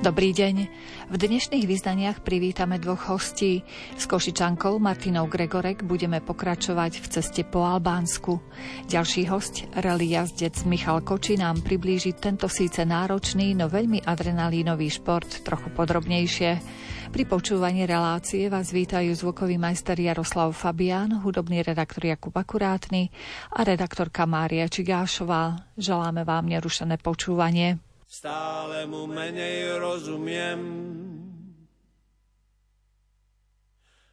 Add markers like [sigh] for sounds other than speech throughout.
Dobrý deň. V dnešných vyzdaniach privítame dvoch hostí. S Košičankou Martinou Gregorek budeme pokračovať v ceste po Albánsku. Ďalší host, rally jazdec Michal Koči nám priblíži tento síce náročný, no veľmi adrenalínový šport trochu podrobnejšie. Pri počúvaní relácie vás vítajú zvukový majster Jaroslav Fabián, hudobný redaktor Jakub Akurátny a redaktorka Mária Čigášová. Želáme vám nerušené počúvanie stále mu menej rozumiem.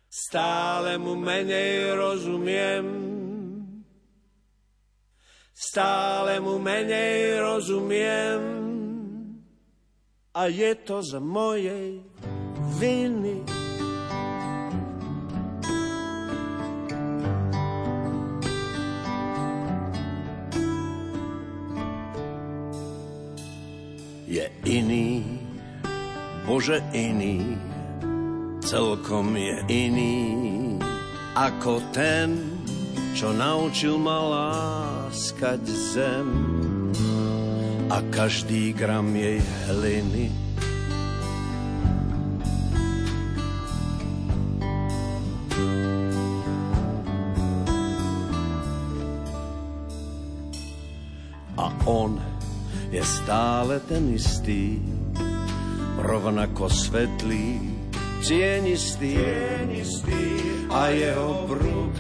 Stále mu menej rozumiem. Stále mu menej rozumiem. A je to z mojej viny. Je iný, Bože iný, celkom je iný ako ten, čo naučil ma láskať zem a každý gram jej hliny. On je stále ten istý, rovnako svetlý, cienistý, cienistý. A jeho prúd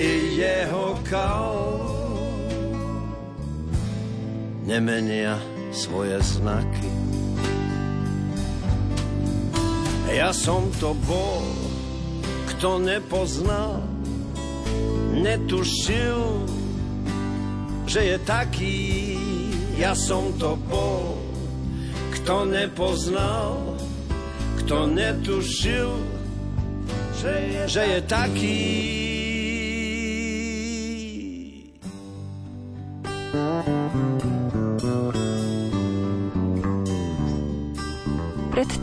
i jeho kal nemenia svoje znaky. Ja som to bol, kto nepoznal, netušil, že je taký ja som to bol, kto nepoznal, kto netušil, že je, že je taký.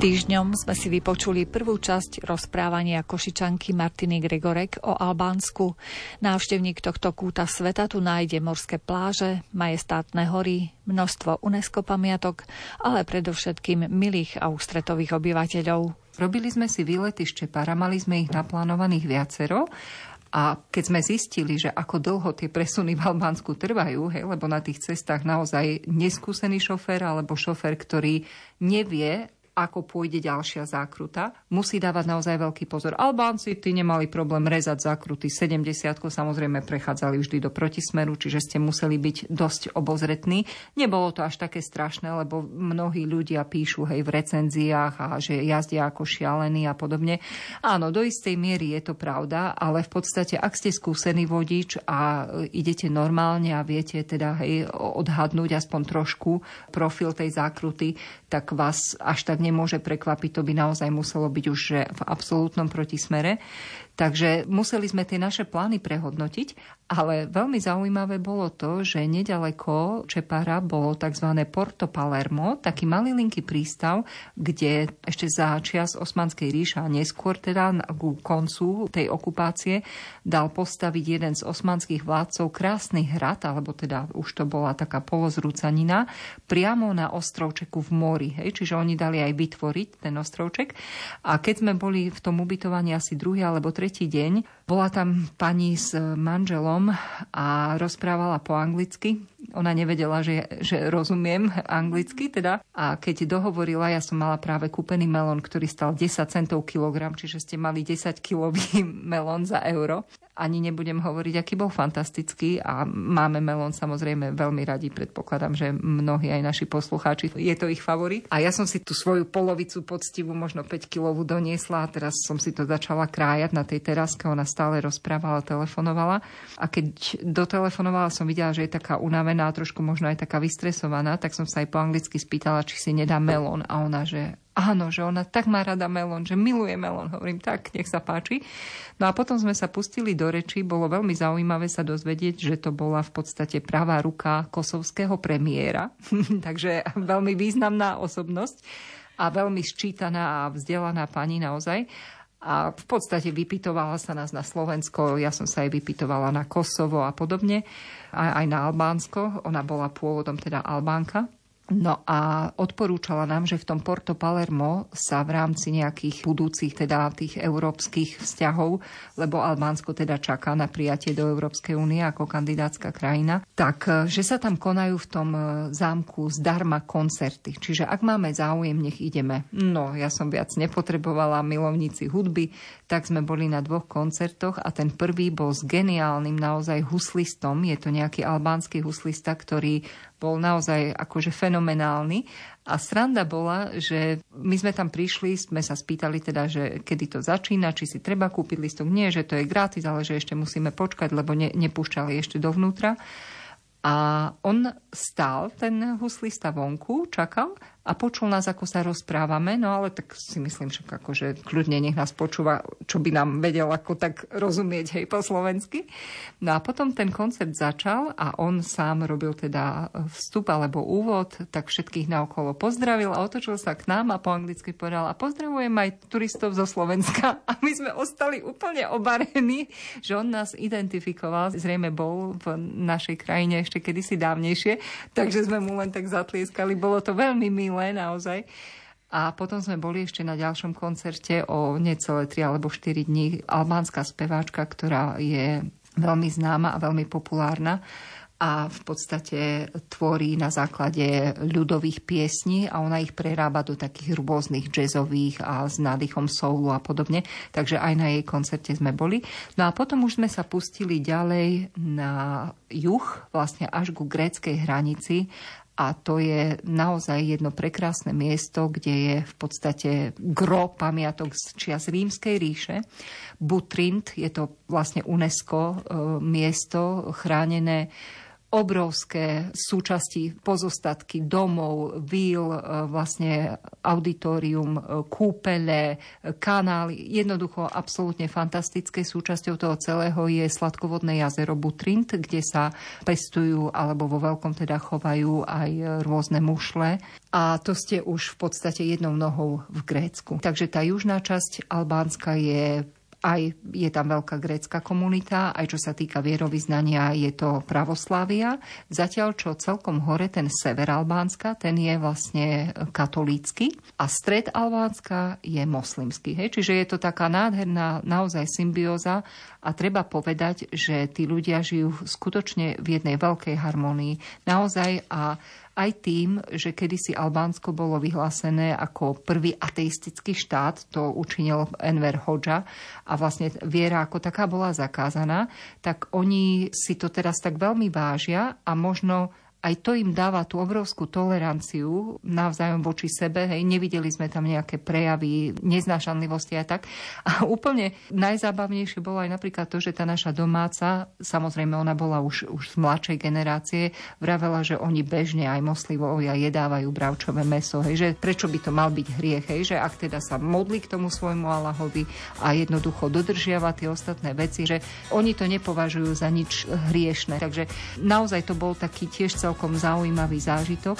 Týždňom sme si vypočuli prvú časť rozprávania košičanky Martiny Gregorek o Albánsku. Návštevník tohto kúta sveta tu nájde morské pláže, majestátne hory, množstvo UNESCO pamiatok, ale predovšetkým milých a ústretových obyvateľov. Robili sme si výlety Ščepara, mali sme ich naplánovaných viacero a keď sme zistili, že ako dlho tie presuny v Albánsku trvajú, hej, lebo na tých cestách naozaj neskúsený šofér alebo šofér, ktorý nevie, ako pôjde ďalšia zákruta. Musí dávať naozaj veľký pozor. Albánci, tí nemali problém rezať zákruty 70 samozrejme prechádzali vždy do protismeru, čiže ste museli byť dosť obozretní. Nebolo to až také strašné, lebo mnohí ľudia píšu hej v recenziách a že jazdia ako šialení a podobne. Áno, do istej miery je to pravda, ale v podstate, ak ste skúsený vodič a idete normálne a viete teda hej, odhadnúť aspoň trošku profil tej zákruty, tak vás až tak nemôže prekvapiť, to by naozaj muselo byť už v absolútnom protismere. Takže museli sme tie naše plány prehodnotiť, ale veľmi zaujímavé bolo to, že nedaleko Čepara bolo tzv. Porto Palermo, taký malilinký prístav, kde ešte za čias Osmanskej ríša a neskôr teda ku koncu tej okupácie dal postaviť jeden z osmanských vládcov krásny hrad, alebo teda už to bola taká polozrúcanina, priamo na ostrovčeku v mori. Hej? Čiže oni dali aj vytvoriť ten ostrovček. A keď sme boli v tom ubytovaní asi druhý alebo tretí deň, bola tam pani s manželom a rozprávala po anglicky. Ona nevedela, že, že rozumiem anglicky teda. A keď dohovorila, ja som mala práve kúpený melón, ktorý stal 10 centov kilogram, čiže ste mali 10 kilový [laughs] melón za euro ani nebudem hovoriť, aký bol fantastický a máme melón samozrejme veľmi radi, predpokladám, že mnohí aj naši poslucháči, je to ich favorit. A ja som si tú svoju polovicu poctivú, možno 5 kilovú doniesla a teraz som si to začala krájať na tej teraske, ona stále rozprávala, telefonovala. A keď dotelefonovala som videla, že je taká unavená, trošku možno aj taká vystresovaná, tak som sa aj po anglicky spýtala, či si nedá melón. A ona, že áno, že ona tak má rada melón, že miluje melón. Hovorím, tak, nech sa páči. No a potom sme sa pustili do reči. Bolo veľmi zaujímavé sa dozvedieť, že to bola v podstate pravá ruka kosovského premiéra. [laughs] Takže veľmi významná osobnosť a veľmi sčítaná a vzdelaná pani naozaj. A v podstate vypitovala sa nás na Slovensko, ja som sa aj vypitovala na Kosovo a podobne, aj, aj na Albánsko. Ona bola pôvodom teda Albánka. No a odporúčala nám, že v tom Porto Palermo sa v rámci nejakých budúcich, teda tých európskych vzťahov, lebo Albánsko teda čaká na prijatie do Európskej únie ako kandidátska krajina, tak e, že sa tam konajú v tom e, zámku zdarma koncerty. Čiže ak máme záujem, nech ideme. No, ja som viac nepotrebovala milovníci hudby, tak sme boli na dvoch koncertoch a ten prvý bol s geniálnym naozaj huslistom. Je to nejaký albánsky huslista, ktorý bol naozaj akože fenomenálny. A sranda bola, že my sme tam prišli, sme sa spýtali teda, že kedy to začína, či si treba kúpiť listok. Nie, že to je gratis, ale že ešte musíme počkať, lebo ne, nepúšťali ešte dovnútra. A on stál, ten huslista vonku, čakal a počul nás, ako sa rozprávame, no ale tak si myslím, že akože kľudne nech nás počúva, čo by nám vedel ako tak rozumieť, hej, po slovensky. No a potom ten koncert začal a on sám robil teda vstup alebo úvod, tak všetkých naokolo pozdravil a otočil sa k nám a po anglicky povedal a pozdravujem aj turistov zo Slovenska. [laughs] A my sme ostali úplne obarení, že on nás identifikoval, zrejme bol v našej krajine ešte kedysi dávnejšie, takže sme mu len tak zatlieskali. Bolo to veľmi milé milé naozaj. A potom sme boli ešte na ďalšom koncerte o necelé 3 alebo 4 dní. Albánska speváčka, ktorá je veľmi známa a veľmi populárna a v podstate tvorí na základe ľudových piesní a ona ich prerába do takých rôznych jazzových a s nádychom soulu a podobne. Takže aj na jej koncerte sme boli. No a potom už sme sa pustili ďalej na juh, vlastne až ku gréckej hranici a to je naozaj jedno prekrásne miesto, kde je v podstate gro pamiatok z čias rímskej ríše. Butrint je to vlastne UNESCO e, miesto chránené obrovské súčasti, pozostatky domov, víl, e, vlastne auditorium, e, kúpele, kanály. Jednoducho absolútne fantastické súčasťou toho celého je sladkovodné jazero Butrint, kde sa pestujú alebo vo veľkom teda chovajú aj rôzne mušle. A to ste už v podstate jednou nohou v Grécku. Takže tá južná časť Albánska je aj je tam veľká grécka komunita, aj čo sa týka vierovýznania, je to pravoslávia. Zatiaľ, čo celkom hore ten sever Albánska, ten je vlastne katolícky a stred Albánska je moslimský. Hej? Čiže je to taká nádherná naozaj symbióza a treba povedať, že tí ľudia žijú skutočne v jednej veľkej harmonii. Naozaj a aj tým, že kedysi Albánsko bolo vyhlásené ako prvý ateistický štát, to učinil Enver Hoxha a vlastne viera ako taká bola zakázaná, tak oni si to teraz tak veľmi vážia a možno aj to im dáva tú obrovskú toleranciu navzájom voči sebe. Hej, nevideli sme tam nejaké prejavy neznášanlivosti a tak. A úplne najzábavnejšie bolo aj napríklad to, že tá naša domáca, samozrejme ona bola už, už z mladšej generácie, vravela, že oni bežne aj moslivovia jedávajú bravčové meso. Hej, že prečo by to mal byť hriech, hej, že ak teda sa modlí k tomu svojmu Allahovi a jednoducho dodržiava tie ostatné veci, že oni to nepovažujú za nič hriešne. Takže naozaj to bol taký tiež cel celkom zaujímavý zážitok.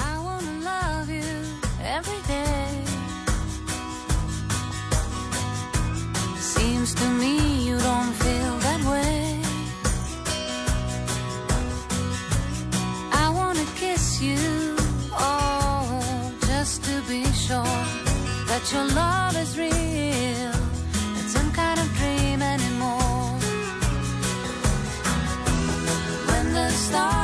Seems to me you don't feel that way. I wanna kiss you, oh, just to be sure that your love is real. It's some kind of dream anymore. When the stars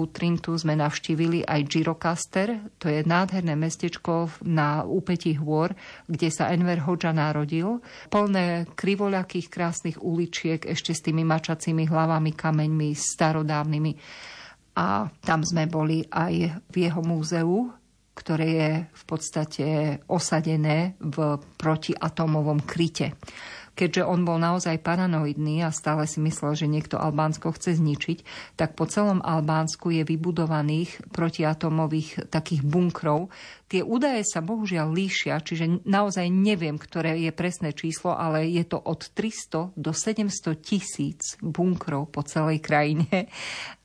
Butrintu sme navštívili aj Girocaster, to je nádherné mestečko na úpetí hôr, kde sa Enver Hoxha narodil. Plné krivoľakých krásnych uličiek, ešte s tými mačacími hlavami, kameňmi starodávnymi. A tam sme boli aj v jeho múzeu, ktoré je v podstate osadené v protiatomovom kryte keďže on bol naozaj paranoidný a stále si myslel, že niekto Albánsko chce zničiť, tak po celom Albánsku je vybudovaných protiatomových takých bunkrov. Tie údaje sa bohužiaľ líšia, čiže naozaj neviem, ktoré je presné číslo, ale je to od 300 do 700 tisíc bunkrov po celej krajine.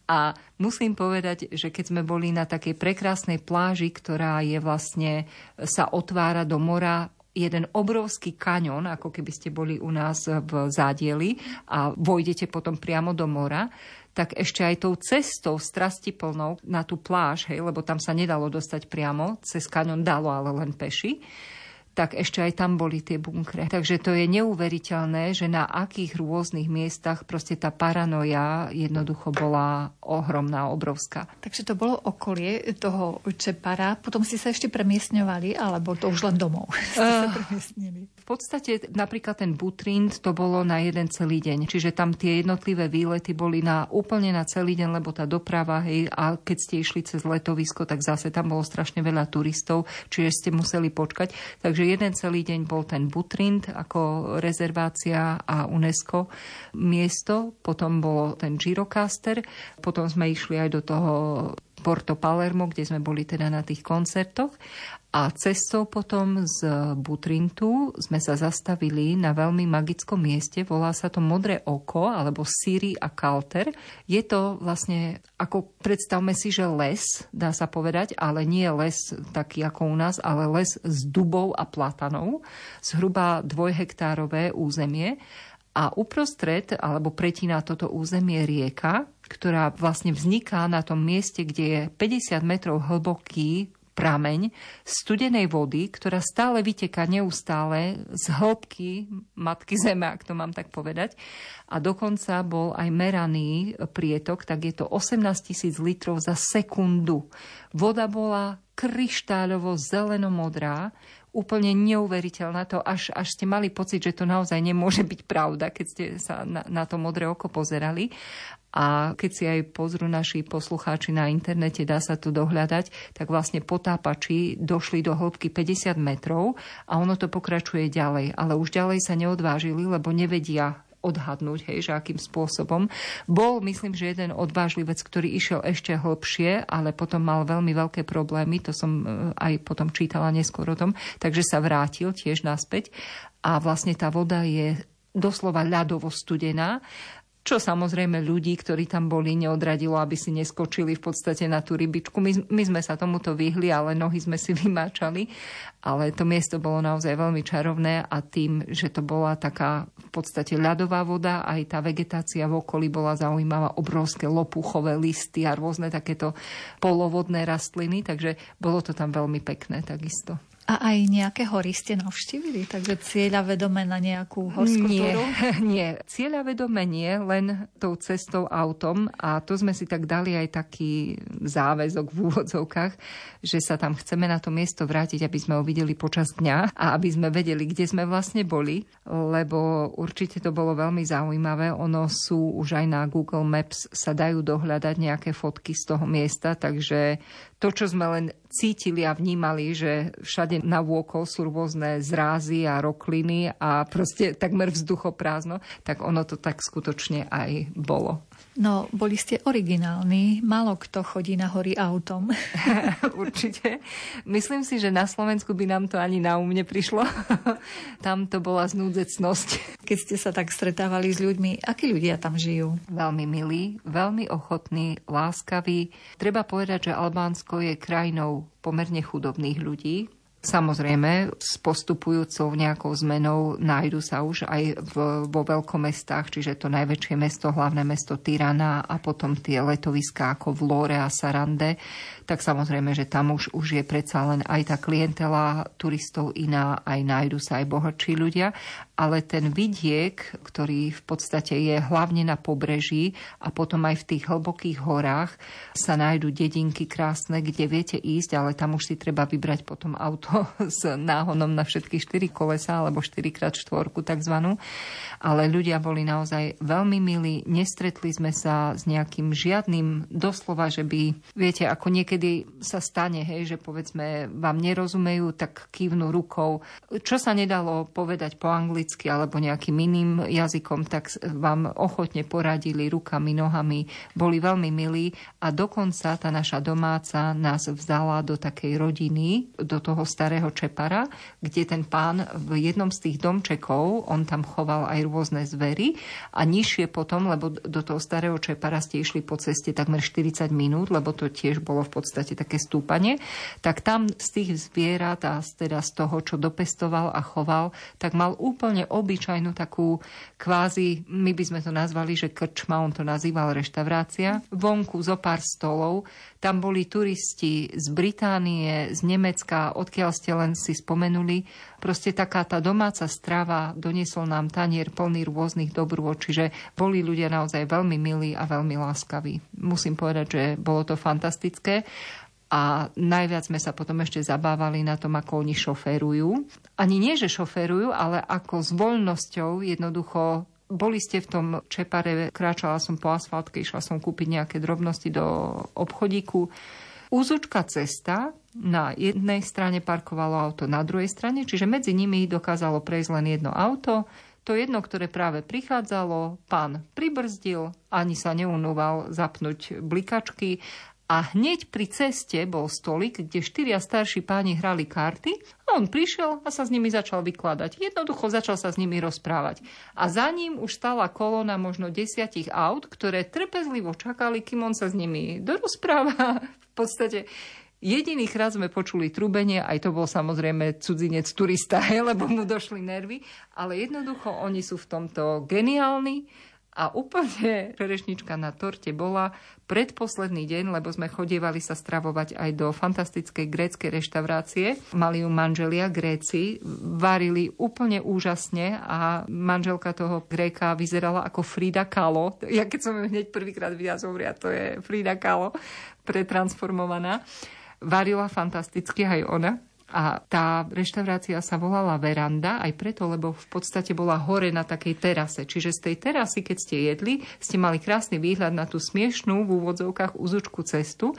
A musím povedať, že keď sme boli na takej prekrásnej pláži, ktorá je vlastne, sa otvára do mora jeden obrovský kaňon, ako keby ste boli u nás v zádieli a vojdete potom priamo do mora, tak ešte aj tou cestou strastiplnou na tú pláž, hej, lebo tam sa nedalo dostať priamo, cez kaňon dalo, ale len peši, tak ešte aj tam boli tie bunkre. Takže to je neuveriteľné, že na akých rôznych miestach proste tá paranoja jednoducho bola ohromná, obrovská. Takže to bolo okolie toho Čepara, potom si sa ešte premiestňovali, alebo to už len domov? [laughs] Uh, podstate napríklad ten Butrind to bolo na jeden celý deň, čiže tam tie jednotlivé výlety boli na úplne na celý deň, lebo tá doprava, hej, a keď ste išli cez letovisko, tak zase tam bolo strašne veľa turistov, čiže ste museli počkať. Takže jeden celý deň bol ten Butrind ako rezervácia a UNESCO miesto, potom bolo ten Girocaster, potom sme išli aj do toho Porto Palermo, kde sme boli teda na tých koncertoch. A cestou potom z Butrintu sme sa zastavili na veľmi magickom mieste, volá sa to Modré oko, alebo Siri a Kalter. Je to vlastne, ako predstavme si, že les, dá sa povedať, ale nie les taký ako u nás, ale les s dubou a platanou, zhruba dvojhektárové územie. A uprostred, alebo pretína toto územie rieka, ktorá vlastne vzniká na tom mieste, kde je 50 metrov hlboký prameň studenej vody, ktorá stále vyteká neustále z hĺbky Matky Zeme, ak to mám tak povedať. A dokonca bol aj meraný prietok, tak je to 18 tisíc litrov za sekundu. Voda bola kryštáľovo zelenomodrá, úplne neuveriteľná. To až, až ste mali pocit, že to naozaj nemôže byť pravda, keď ste sa na, na to modré oko pozerali. A keď si aj pozrú naši poslucháči na internete, dá sa tu dohľadať, tak vlastne potápači došli do hĺbky 50 metrov a ono to pokračuje ďalej. Ale už ďalej sa neodvážili, lebo nevedia odhadnúť, hej, že akým spôsobom. Bol, myslím, že jeden odvážlivec, ktorý išiel ešte hlbšie, ale potom mal veľmi veľké problémy, to som e, aj potom čítala neskôr o tom, takže sa vrátil tiež naspäť a vlastne tá voda je doslova ľadovo studená čo samozrejme ľudí, ktorí tam boli, neodradilo, aby si neskočili v podstate na tú rybičku. My, my sme sa tomuto vyhli, ale nohy sme si [laughs] vymáčali. Ale to miesto bolo naozaj veľmi čarovné a tým, že to bola taká v podstate ľadová voda, aj tá vegetácia v okolí bola zaujímavá, obrovské lopuchové listy a rôzne takéto polovodné rastliny, takže bolo to tam veľmi pekné takisto. A aj nejaké hory ste navštívili? Takže cieľa vedome na nejakú horskú nie, túru? [laughs] Nie, cieľa vedome nie, len tou cestou autom. A to sme si tak dali aj taký záväzok v úvodzovkách, že sa tam chceme na to miesto vrátiť, aby sme ho videli počas dňa a aby sme vedeli, kde sme vlastne boli, lebo určite to bolo veľmi zaujímavé. Ono sú už aj na Google Maps sa dajú dohľadať nejaké fotky z toho miesta, takže to, čo sme len cítili a vnímali, že všade na vôkol sú rôzne zrázy a rokliny a proste takmer vzduchoprázdno, tak ono to tak skutočne aj bolo. No, boli ste originálni. Málo kto chodí na hory autom. [laughs] Určite. Myslím si, že na Slovensku by nám to ani na um neprišlo. [laughs] tam to bola znúdzecnosť. Keď ste sa tak stretávali s ľuďmi, akí ľudia tam žijú? Veľmi milí, veľmi ochotní, láskaví. Treba povedať, že Albánsko je krajinou pomerne chudobných ľudí Samozrejme, s postupujúcou nejakou zmenou nájdu sa už aj v, vo veľkomestách, čiže to najväčšie mesto, hlavné mesto Tirana a potom tie letoviská ako v Lore a Sarande, tak samozrejme, že tam už, už je predsa len aj tá klientela turistov iná, aj nájdu sa aj bohatší ľudia, ale ten vidiek, ktorý v podstate je hlavne na pobreží a potom aj v tých hlbokých horách sa nájdu dedinky krásne, kde viete ísť, ale tam už si treba vybrať potom auto [laughs] s náhonom na všetky štyri kolesa alebo 4x4 takzvanú. Ale ľudia boli naozaj veľmi milí, nestretli sme sa s nejakým žiadnym doslova, že by, viete, ako niekedy sa stane, hej, že povedzme vám nerozumejú, tak kývnu rukou. Čo sa nedalo povedať po anglicky alebo nejakým iným jazykom, tak vám ochotne poradili rukami, nohami, boli veľmi milí a dokonca tá naša domáca nás vzala do takej rodiny, do toho starého Čepara, kde ten pán v jednom z tých domčekov, on tam choval aj rôzne zvery a nižšie potom, lebo do toho starého Čepara ste išli po ceste takmer 40 minút, lebo to tiež bolo v podstate také stúpanie, tak tam z tých zvierat a teda z toho, čo dopestoval a choval, tak mal úplne obyčajnú takú kvázi, my by sme to nazvali, že krčma, on to nazýval reštaurácia, vonku zo pár stolov, tam boli turisti z Británie, z Nemecka, odkiaľ ste len si spomenuli. Proste taká tá domáca strava doniesol nám tanier plný rôznych dobrôd, čiže boli ľudia naozaj veľmi milí a veľmi láskaví. Musím povedať, že bolo to fantastické a najviac sme sa potom ešte zabávali na tom, ako oni šoférujú. Ani nie, že šoférujú, ale ako s voľnosťou jednoducho boli ste v tom Čepare, kráčala som po asfaltke, išla som kúpiť nejaké drobnosti do obchodíku. Úzučka cesta, na jednej strane parkovalo auto, na druhej strane, čiže medzi nimi dokázalo prejsť len jedno auto. To jedno, ktoré práve prichádzalo, pán pribrzdil, ani sa neunúval zapnúť blikačky a hneď pri ceste bol stolik, kde štyria starší páni hrali karty a on prišiel a sa s nimi začal vykladať. Jednoducho začal sa s nimi rozprávať. A za ním už stala kolóna možno desiatich aut, ktoré trpezlivo čakali, kým on sa s nimi dorozpráva. [laughs] V podstate Jediný krát sme počuli trubenie, aj to bol samozrejme cudzinec turista, [laughs] lebo mu došli nervy, ale jednoducho oni sú v tomto geniálni a úplne [laughs] čerešnička na torte bola predposledný deň, lebo sme chodievali sa stravovať aj do fantastickej gréckej reštaurácie. Mali ju manželia Gréci, varili úplne úžasne a manželka toho Gréka vyzerala ako Frida Kahlo. Ja keď som ju hneď prvýkrát videla, to je Frida Kahlo pretransformovaná. Varila fantasticky aj ona. A tá reštaurácia sa volala Veranda aj preto, lebo v podstate bola hore na takej terase. Čiže z tej terasy, keď ste jedli, ste mali krásny výhľad na tú smiešnú v úvodzovkách uzučku cestu.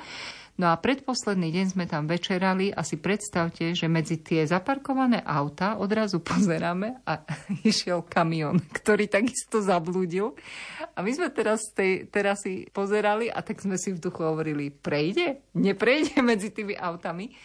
No a predposledný deň sme tam večerali a si predstavte, že medzi tie zaparkované auta odrazu pozeráme a [laughs] išiel kamion, ktorý takisto zablúdil. A my sme teraz tej terasy pozerali a tak sme si v duchu hovorili, prejde? Neprejde medzi tými autami?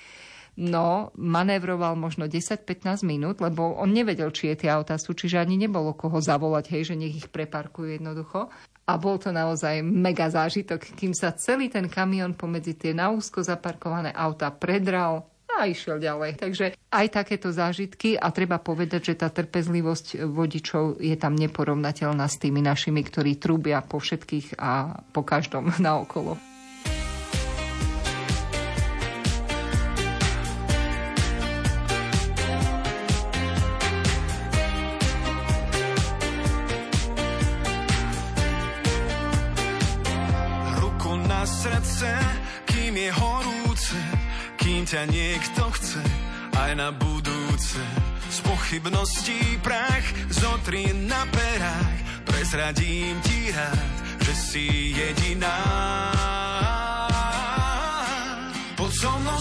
No, manévroval možno 10-15 minút, lebo on nevedel, či je tie autá sú, čiže ani nebolo koho zavolať, hej, že nech ich preparkujú jednoducho. A bol to naozaj mega zážitok, kým sa celý ten kamión pomedzi tie naúzko zaparkované auta predral a išiel ďalej. Takže aj takéto zážitky a treba povedať, že tá trpezlivosť vodičov je tam neporovnateľná s tými našimi, ktorí trúbia po všetkých a po každom [laughs] naokolo. Ťa niekto chce aj na budúce. Z pochybností prach zotri na perách, prezradím ti rád, že si jediná. Mnou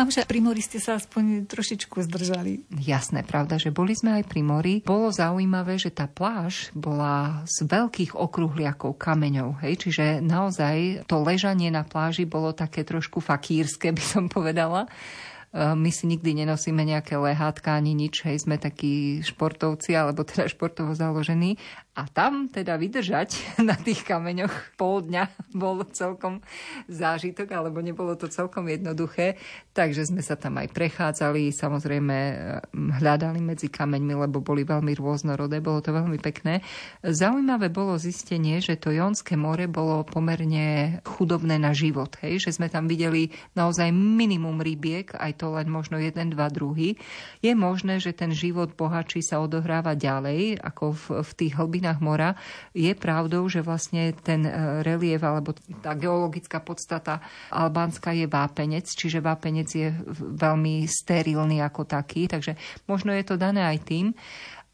Dúfam, že pri mori ste sa aspoň trošičku zdržali. Jasné, pravda, že boli sme aj pri mori. Bolo zaujímavé, že tá pláž bola z veľkých okruhliakov kameňov, hej, čiže naozaj to ležanie na pláži bolo také trošku fakírske, by som povedala. E, my si nikdy nenosíme nejaké lehátka ani nič, hej, sme takí športovci, alebo teda športovo založení. A tam teda vydržať [laughs] na tých kameňoch pol dňa [laughs] bol celkom zážitok, alebo nebolo to celkom jednoduché. Takže sme sa tam aj prechádzali, samozrejme hľadali medzi kameňmi, lebo boli veľmi rôznorodé, bolo to veľmi pekné. Zaujímavé bolo zistenie, že to Jonské more bolo pomerne chudobné na život, hej? že sme tam videli naozaj minimum rybiek, aj to len možno jeden, dva druhy. Je možné, že ten život bohačí sa odohráva ďalej, ako v, v tých hlbinách mora. Je pravdou, že vlastne ten e, relief alebo tá geologická podstata Albánska je vápenec, čiže vápenec je veľmi sterilný ako taký, takže možno je to dané aj tým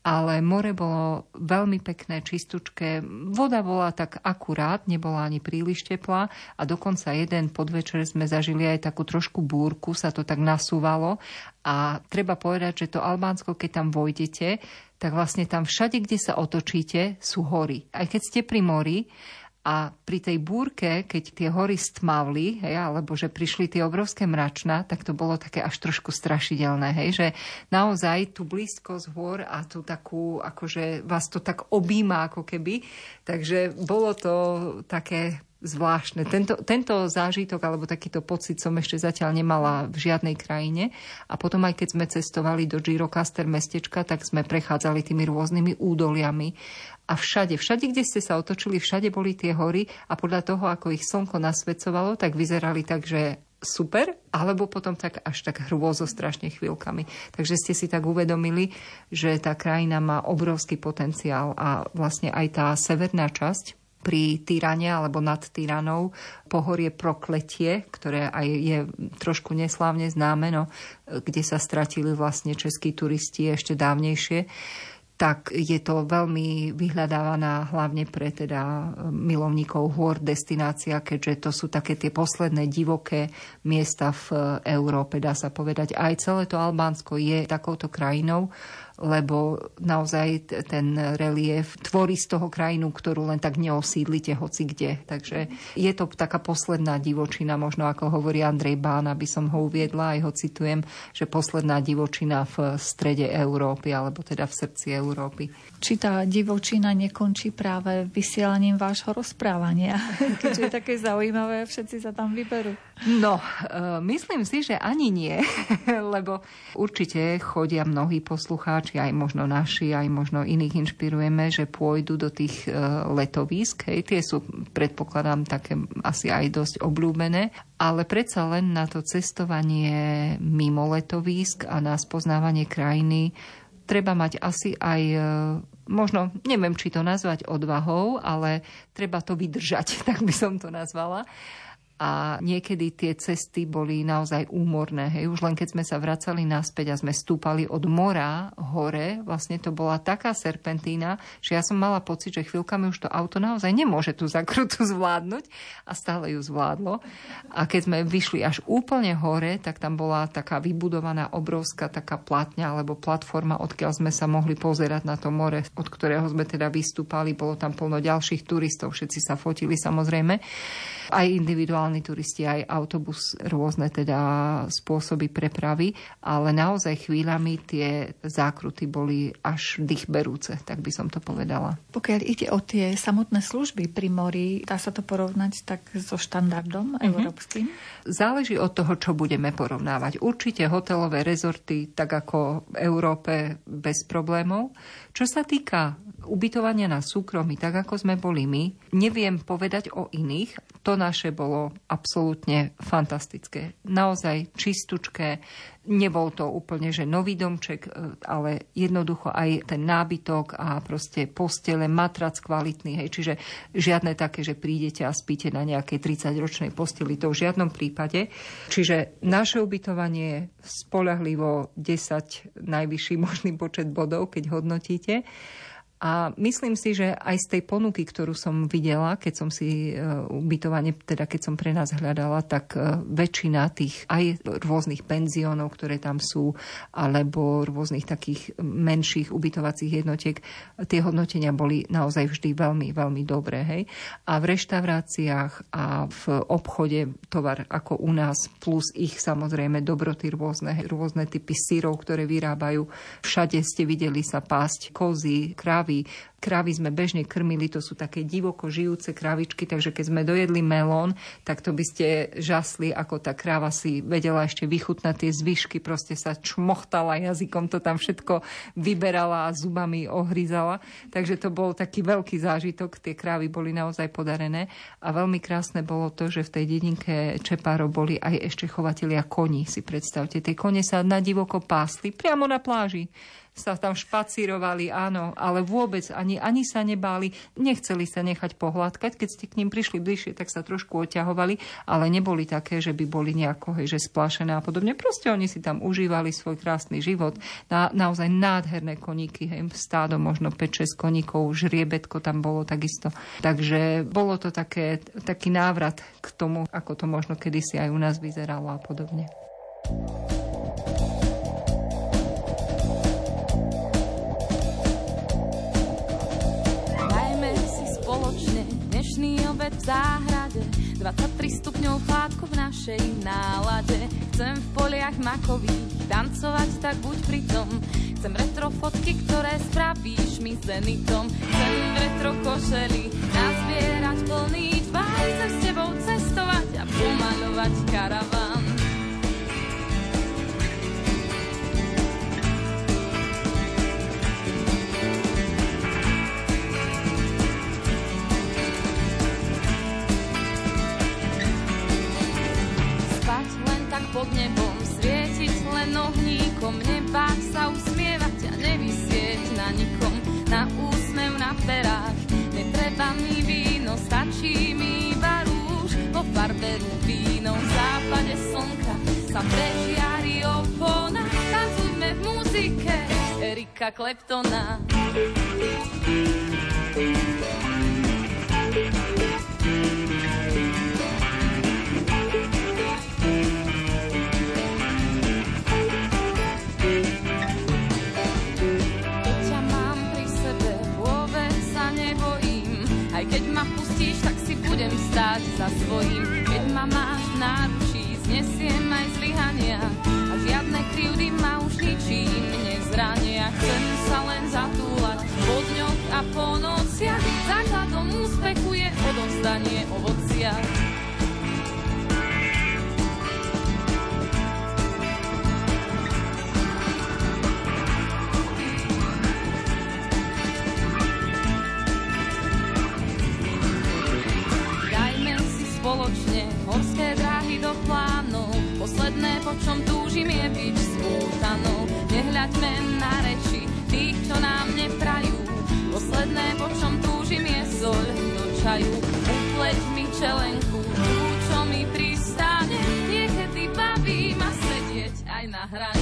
ale more bolo veľmi pekné, čistúčké. Voda bola tak akurát, nebola ani príliš teplá a dokonca jeden podvečer sme zažili aj takú trošku búrku, sa to tak nasúvalo a treba povedať, že to Albánsko, keď tam vojdete, tak vlastne tam všade, kde sa otočíte, sú hory. Aj keď ste pri mori, a pri tej búrke, keď tie hory stmavli, hej, alebo že prišli tie obrovské mračná, tak to bolo také až trošku strašidelné, hej, že naozaj tu blízko z hôr a tu takú, akože vás to tak objíma ako keby. Takže bolo to také zvláštne. Tento, tento zážitok alebo takýto pocit som ešte zatiaľ nemala v žiadnej krajine. A potom aj keď sme cestovali do Girocaster mestečka, tak sme prechádzali tými rôznymi údoliami a všade, všade, kde ste sa otočili, všade boli tie hory a podľa toho, ako ich slnko nasvedcovalo, tak vyzerali tak, že super, alebo potom tak až tak hrôzo strašne chvíľkami. Takže ste si tak uvedomili, že tá krajina má obrovský potenciál a vlastne aj tá severná časť pri Tyrane alebo nad Tyranou pohorie Prokletie, ktoré aj je trošku neslávne známe, no, kde sa stratili vlastne českí turisti ešte dávnejšie tak je to veľmi vyhľadávaná hlavne pre teda e, milovníkov hôr destinácia, keďže to sú také tie posledné divoké miesta v e, Európe, dá sa povedať. Aj celé to Albánsko je takouto krajinou lebo naozaj ten relief tvorí z toho krajinu, ktorú len tak neosídlite hoci kde. Takže je to taká posledná divočina, možno ako hovorí Andrej Bán, aby som ho uviedla, aj ho citujem, že posledná divočina v strede Európy, alebo teda v srdci Európy. Či tá divočina nekončí práve vysielaním vášho rozprávania, [laughs] keďže je také zaujímavé, všetci sa tam vyberú. No, e, myslím si, že ani nie, [laughs] lebo určite chodia mnohí poslucháči, aj možno naši, aj možno iných inšpirujeme, že pôjdu do tých e, letovísk. Hej, tie sú, predpokladám, také asi aj dosť obľúbené, ale predsa len na to cestovanie mimo letovísk a na spoznávanie krajiny treba mať asi aj e, možno, neviem, či to nazvať odvahou, ale treba to vydržať, [laughs] tak by som to nazvala a niekedy tie cesty boli naozaj úmorné. Hej. Už len keď sme sa vracali naspäť a sme stúpali od mora hore, vlastne to bola taká serpentína, že ja som mala pocit, že chvíľkami už to auto naozaj nemôže tú zakrutu zvládnuť a stále ju zvládlo. A keď sme vyšli až úplne hore, tak tam bola taká vybudovaná obrovská taká platňa alebo platforma, odkiaľ sme sa mohli pozerať na to more, od ktorého sme teda vystúpali. Bolo tam plno ďalších turistov, všetci sa fotili samozrejme aj individuálni turisti, aj autobus, rôzne teda spôsoby prepravy, ale naozaj chvíľami tie zákruty boli až dýchberúce, tak by som to povedala. Pokiaľ ide o tie samotné služby pri mori, dá sa to porovnať tak so štandardom mm-hmm. európskym? Záleží od toho, čo budeme porovnávať. Určite hotelové rezorty, tak ako v Európe, bez problémov. Čo sa týka ubytovania na súkromí, tak ako sme boli my, neviem povedať o iných. To naše bolo absolútne fantastické. Naozaj čistučké, Nebol to úplne, že nový domček, e, ale jednoducho aj ten nábytok a proste postele, matrac kvalitný, hej, čiže žiadne také, že prídete a spíte na nejakej 30-ročnej posteli, to v žiadnom prípade. Čiže naše ubytovanie spolahlivo 10 najvyšší [laughs] možný počet bodov, keď hodnotíte. A myslím si, že aj z tej ponuky, ktorú som videla, keď som si e, ubytovanie, teda keď som pre nás hľadala, tak e, väčšina tých aj rôznych penziónov, ktoré tam sú, alebo rôznych takých menších ubytovacích jednotiek, tie hodnotenia boli naozaj vždy veľmi, veľmi dobré. Hej? A v reštauráciách a v obchode tovar ako u nás, plus ich samozrejme dobroty rôzne, rôzne typy syrov, ktoré vyrábajú. Všade ste videli sa pásť kozy, kráv kravy. Kravy sme bežne krmili, to sú také divoko žijúce kravičky, takže keď sme dojedli melón, tak to by ste žasli, ako tá kráva si vedela ešte vychutnať tie zvyšky, proste sa čmochtala jazykom, to tam všetko vyberala a zubami ohryzala. Takže to bol taký veľký zážitok, tie krávy boli naozaj podarené a veľmi krásne bolo to, že v tej dedinke Čepáro boli aj ešte chovatelia koní, si predstavte. Tie kone sa na divoko pásli priamo na pláži sa tam špacírovali, áno, ale vôbec ani, ani sa nebáli, nechceli sa nechať pohľadkať. Keď ste k ním prišli bližšie, tak sa trošku oťahovali, ale neboli také, že by boli nejako, hej, že splašené a podobne. Proste oni si tam užívali svoj krásny život. Na, naozaj nádherné koníky, hej, stádo možno 5-6 koníkov, žriebetko tam bolo takisto. Takže bolo to také, taký návrat k tomu, ako to možno kedysi aj u nás vyzeralo a podobne. Dnešný obed v záhrade. 23 stupňov chládku v našej nálade. Chcem v poliach makových tancovať, tak buď pri tom. Chcem retro fotky, ktoré spravíš mi zenitom Chcem retro košely nazbierať plný tvár Chcem s tebou cestovať a pomalovať karaván pod nebom svietiť len ohníkom, nebáť sa usmievať a nevysieť na nikom, na úsmev na perách. Netreba mi víno, stačí mi iba rúž, po farbe rubínov v západe slnka sa prežiari opona. Tancujme v muzike Erika Kleptona. Budem stáť za svojím, keď ma máš v náručí, znesiem aj zlyhania a žiadne krivdy ma už ničím nezrania. Chcem sa len zatúlať po dňoch a po nociach, základom úspechu je odovzdanie ovocia. Spoločne horské dráhy do plánov. Posledné, po čom túžim, je byť spútanou. Nehľaďme na reči tých, čo nám neprajú. Posledné, po čom túžim, je soľ do čaju. Upleť mi čelenku, tú, čo mi pristáne. Niekedy baví ma sedieť aj na hrane.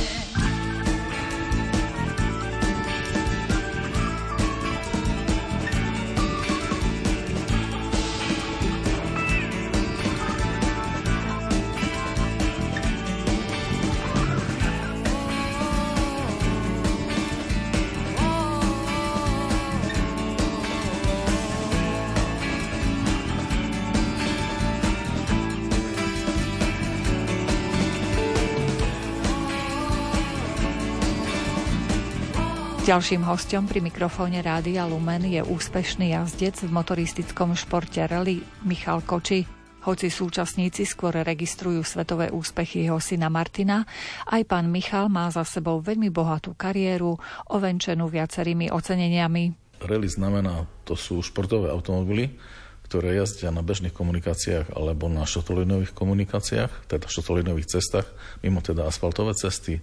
Ďalším hostom pri mikrofóne Rádia Lumen je úspešný jazdec v motoristickom športe rally Michal Koči. Hoci súčasníci skôr registrujú svetové úspechy jeho syna Martina, aj pán Michal má za sebou veľmi bohatú kariéru, ovenčenú viacerými oceneniami. Rally znamená, to sú športové automobily, ktoré jazdia na bežných komunikáciách alebo na šotolinových komunikáciách, teda šotolinových cestách, mimo teda asfaltové cesty,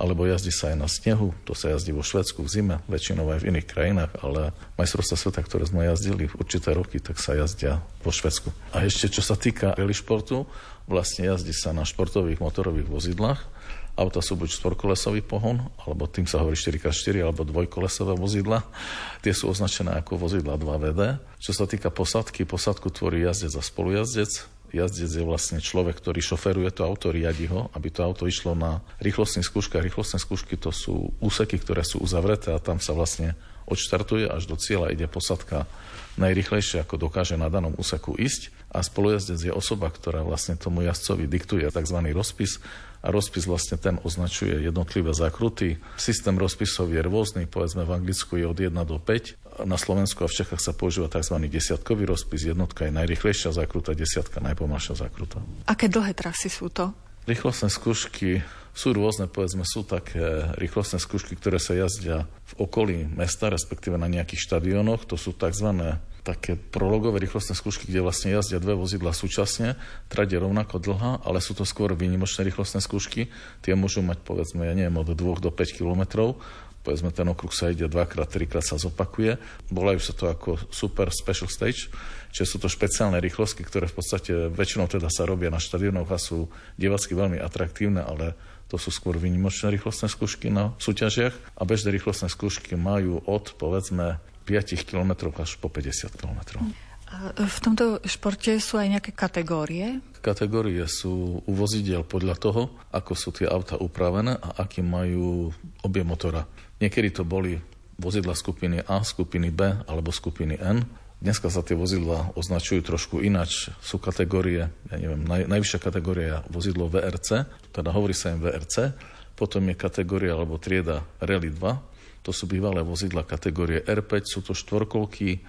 alebo jazdí sa aj na snehu, to sa jazdí vo Švedsku v zime, väčšinou aj v iných krajinách, ale majstrovstvá sveta, ktoré sme jazdili v určité roky, tak sa jazdia vo Švedsku. A ešte čo sa týka rally športu, vlastne jazdí sa na športových motorových vozidlách, Auta sú buď štvorkolesový pohon, alebo tým sa hovorí 4x4, alebo dvojkolesové vozidla. Tie sú označené ako vozidla 2VD. Čo sa týka posadky, posadku tvorí jazdec a spolujazdec jazdec je vlastne človek, ktorý šoferuje to auto, riadi ho, aby to auto išlo na rýchlostných skúškach. Rýchlostné skúšky to sú úseky, ktoré sú uzavreté a tam sa vlastne odštartuje až do cieľa ide posadka najrychlejšie, ako dokáže na danom úseku ísť. A spolujazdec je osoba, ktorá vlastne tomu jazdcovi diktuje tzv. rozpis a rozpis vlastne ten označuje jednotlivé zakruty. Systém rozpisov je rôzny, povedzme v Anglicku je od 1 do 5. Na Slovensku a v Čechách sa používa tzv. desiatkový rozpis. Jednotka je najrychlejšia zakruta, desiatka najpomalšia zakruta. Aké dlhé trasy sú to? Rýchlostné skúšky sú rôzne, povedzme, sú také rýchlostné skúšky, ktoré sa jazdia v okolí mesta, respektíve na nejakých štadiónoch. To sú tzv také prologové rýchlostné skúšky, kde vlastne jazdia dve vozidla súčasne. Trať je rovnako dlhá, ale sú to skôr výnimočné rýchlostné skúšky. Tie môžu mať, povedzme, ja neviem, od 2 do 5 kilometrov. Povedzme, ten okruh sa ide dvakrát, trikrát sa zopakuje. Volajú sa to ako super special stage, čiže sú to špeciálne rýchlostky, ktoré v podstate väčšinou teda sa robia na štadionoch a sú divacky veľmi atraktívne, ale to sú skôr výnimočné rýchlostné skúšky na súťažiach a bežné rýchlostné skúšky majú od, povedzme, 5 km až po 50 km. v tomto športe sú aj nejaké kategórie? Kategórie sú u vozidiel podľa toho, ako sú tie auta upravené a aký majú objem motora. Niekedy to boli vozidla skupiny A, skupiny B alebo skupiny N. Dneska sa tie vozidla označujú trošku inač. Sú kategórie, ja neviem, naj, najvyššia kategória vozidlo VRC, teda hovorí sa im VRC. Potom je kategória alebo trieda Rally 2, to sú bývalé vozidla kategórie R5, sú to štvorkolky,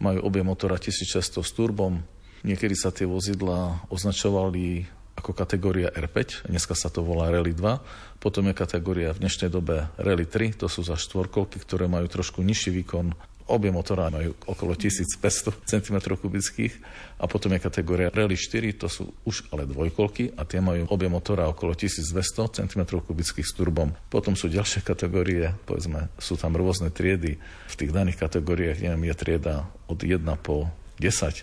majú objem motora 1600 s turbom. Niekedy sa tie vozidla označovali ako kategória R5, dneska sa to volá Rally 2. Potom je kategória v dnešnej dobe Rally 3, to sú za štvorkolky, ktoré majú trošku nižší výkon, Obie motora majú okolo 1500 cm kubických a potom je kategória Rally 4, to sú už ale dvojkolky a tie majú obie motora okolo 1200 cm kubických s turbom. Potom sú ďalšie kategórie, povedzme, sú tam rôzne triedy. V tých daných kategóriách, neviem, je trieda od 1 po 10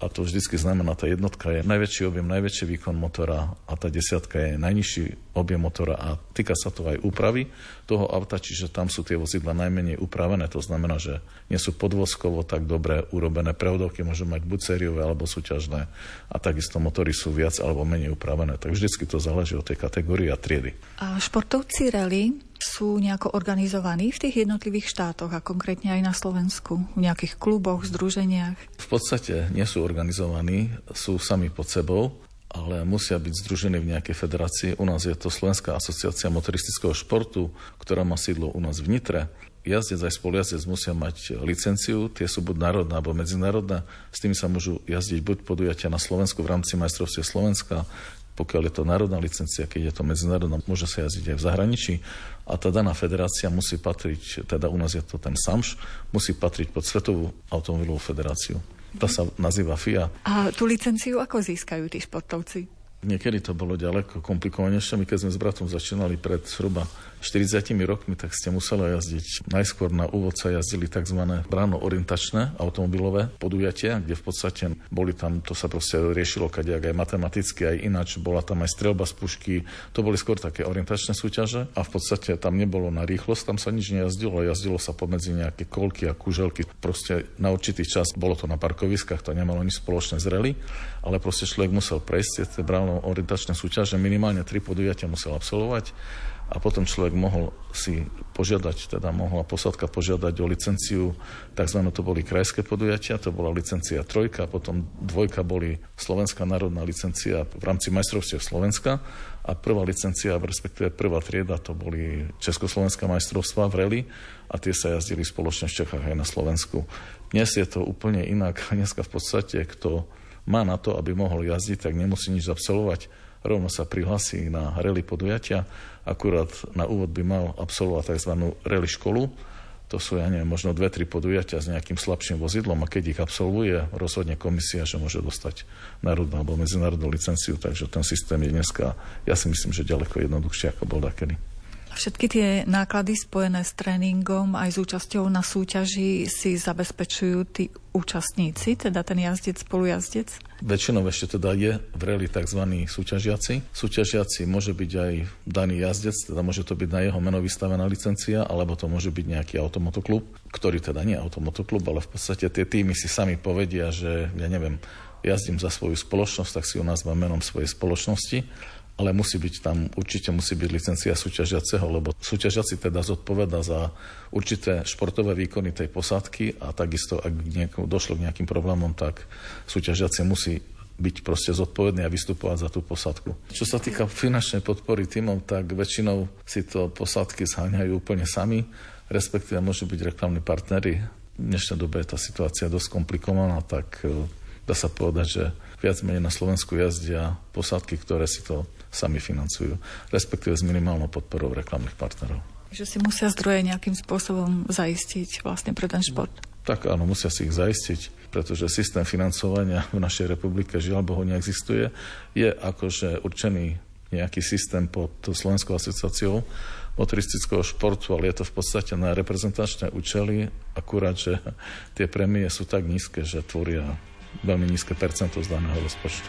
a to vždycky znamená, tá jednotka je najväčší objem, najväčší výkon motora a tá desiatka je najnižší objem motora a týka sa to aj úpravy toho auta, čiže tam sú tie vozidla najmenej upravené, to znamená, že nie sú podvozkovo tak dobre urobené, prevodovky môžu mať buď sériové alebo súťažné a takisto motory sú viac alebo menej upravené, tak vždycky to záleží od tej kategórie a triedy. A športovci rally sú nejako organizovaní v tých jednotlivých štátoch a konkrétne aj na Slovensku, v nejakých kluboch, združeniach? V podstate nie sú organizovaní, sú sami pod sebou, ale musia byť združení v nejakej federácii. U nás je to Slovenská asociácia motoristického športu, ktorá má sídlo u nás v Nitre. Jazdec aj spolujazdec musia mať licenciu, tie sú buď národná alebo medzinárodná, s tými sa môžu jazdiť buď podujatia na Slovensku v rámci majstrovstie Slovenska, pokiaľ je to národná licencia, keď je to medzinárodná, môže sa jazdiť aj v zahraničí a tá daná federácia musí patriť, teda u nás je to ten SAMŠ, musí patriť pod Svetovú automobilovú federáciu. Tá sa nazýva FIA. A tú licenciu ako získajú tí športovci? Niekedy to bolo ďaleko komplikovanejšie. My keď sme s bratom začínali pred zhruba 40 rokmi, tak ste museli jazdiť. Najskôr na úvod sa jazdili tzv. bráno orientačné automobilové podujatia, kde v podstate boli tam, to sa proste riešilo kadejak aj matematicky, aj ináč. Bola tam aj strelba z pušky. To boli skôr také orientačné súťaže a v podstate tam nebolo na rýchlosť, tam sa nič nejazdilo, jazdilo sa pomedzi nejaké kolky a kuželky. Proste na určitý čas bolo to na parkoviskách, to nemalo nič spoločné z rally, ale proste človek musel prejsť tie bráno orientačné súťaže, minimálne tri podujatia musel absolvovať a potom človek mohol si požiadať, teda mohla posádka požiadať o licenciu, tzv. to boli krajské podujatia, to bola licencia trojka, potom dvojka boli Slovenská národná licencia v rámci majstrovstiev Slovenska a prvá licencia, respektíve prvá trieda, to boli Československá majstrovstva v rally a tie sa jazdili spoločne v Čechách aj na Slovensku. Dnes je to úplne inak. [laughs] Dneska v podstate, kto má na to, aby mohol jazdiť, tak nemusí nič absolvovať. Rovno sa prihlasí na rally podujatia, akurát na úvod by mal absolvovať tzv. rally školu, to sú, ja neviem, možno dve, tri podujatia s nejakým slabším vozidlom a keď ich absolvuje, rozhodne komisia, že môže dostať národnú alebo medzinárodnú licenciu, takže ten systém je dneska, ja si myslím, že ďaleko jednoduchšie, ako bol takedy. Všetky tie náklady spojené s tréningom aj s účasťou na súťaži si zabezpečujú tí účastníci, teda ten jazdec, spolujazdec? Väčšinou ešte teda je v reli tzv. súťažiaci. Súťažiaci môže byť aj daný jazdec, teda môže to byť na jeho meno vystavená licencia, alebo to môže byť nejaký automotoklub, ktorý teda nie je automotoklub, ale v podstate tie týmy si sami povedia, že ja neviem, jazdím za svoju spoločnosť, tak si ju nazvem menom svojej spoločnosti ale musí byť tam, určite musí byť licencia súťažiaceho, lebo súťažiaci teda zodpoveda za určité športové výkony tej posádky a takisto, ak nieko, došlo k nejakým problémom, tak súťažiaci musí byť proste zodpovedný a vystupovať za tú posádku. Čo sa týka finančnej podpory týmov, tak väčšinou si to posádky zháňajú úplne sami, respektíve môžu byť reklamní partnery. V dnešnej dobe je tá situácia dosť komplikovaná, tak e, dá sa povedať, že viac menej na Slovensku jazdia posádky, ktoré si to sami financujú, respektíve s minimálnou podporou reklamných partnerov. Že si musia zdroje nejakým spôsobom zaistiť vlastne pre ten šport. Tak áno, musia si ich zaistiť, pretože systém financovania v našej republike žiaľ Bohu neexistuje. Je akože určený nejaký systém pod Slovenskou asociáciou motoristického športu, ale je to v podstate na reprezentačné účely, akurát, že tie prémie sú tak nízke, že tvoria veľmi nízke percento z daného rozpočtu.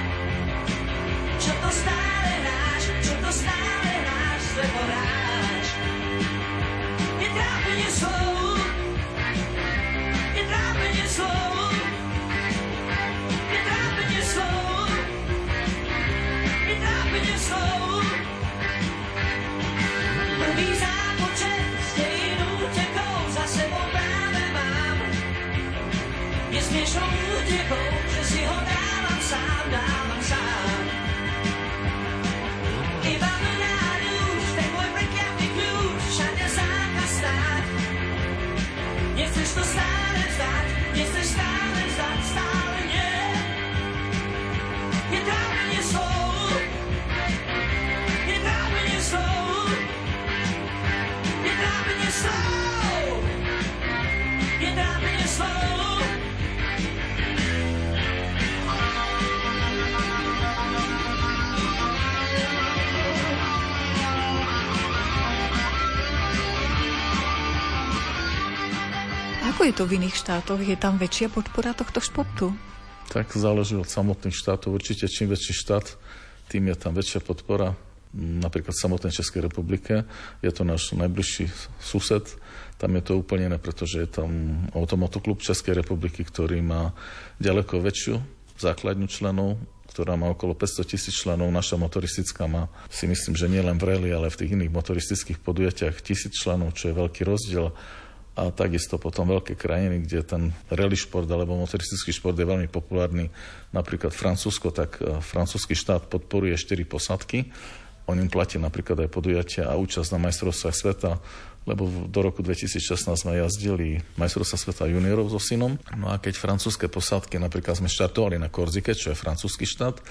to v iných štátoch? Je tam väčšia podpora tohto športu? Tak záleží od samotných štátov. Určite čím väčší štát, tým je tam väčšia podpora. Napríklad v samotnej Českej republike je to náš najbližší sused. Tam je to úplne iné, pretože je tam automotoklub Českej republiky, ktorý má ďaleko väčšiu základňu členov, ktorá má okolo 500 tisíc členov. Naša motoristická má, si myslím, že nie len v rally, ale v tých iných motoristických podujatiach tisíc členov, čo je veľký rozdiel a takisto potom veľké krajiny, kde ten rally šport alebo motoristický šport je veľmi populárny, napríklad Francúzsko, tak e, francúzsky štát podporuje 4 posadky, on im platí napríklad aj podujatia a účasť na majstrovstvách sveta. Lebo do roku 2016 sme jazdili majstrovstva sveta juniorov so synom. No a keď francúzske posádky, napríklad sme štartovali na Korzike, čo je francúzsky štát,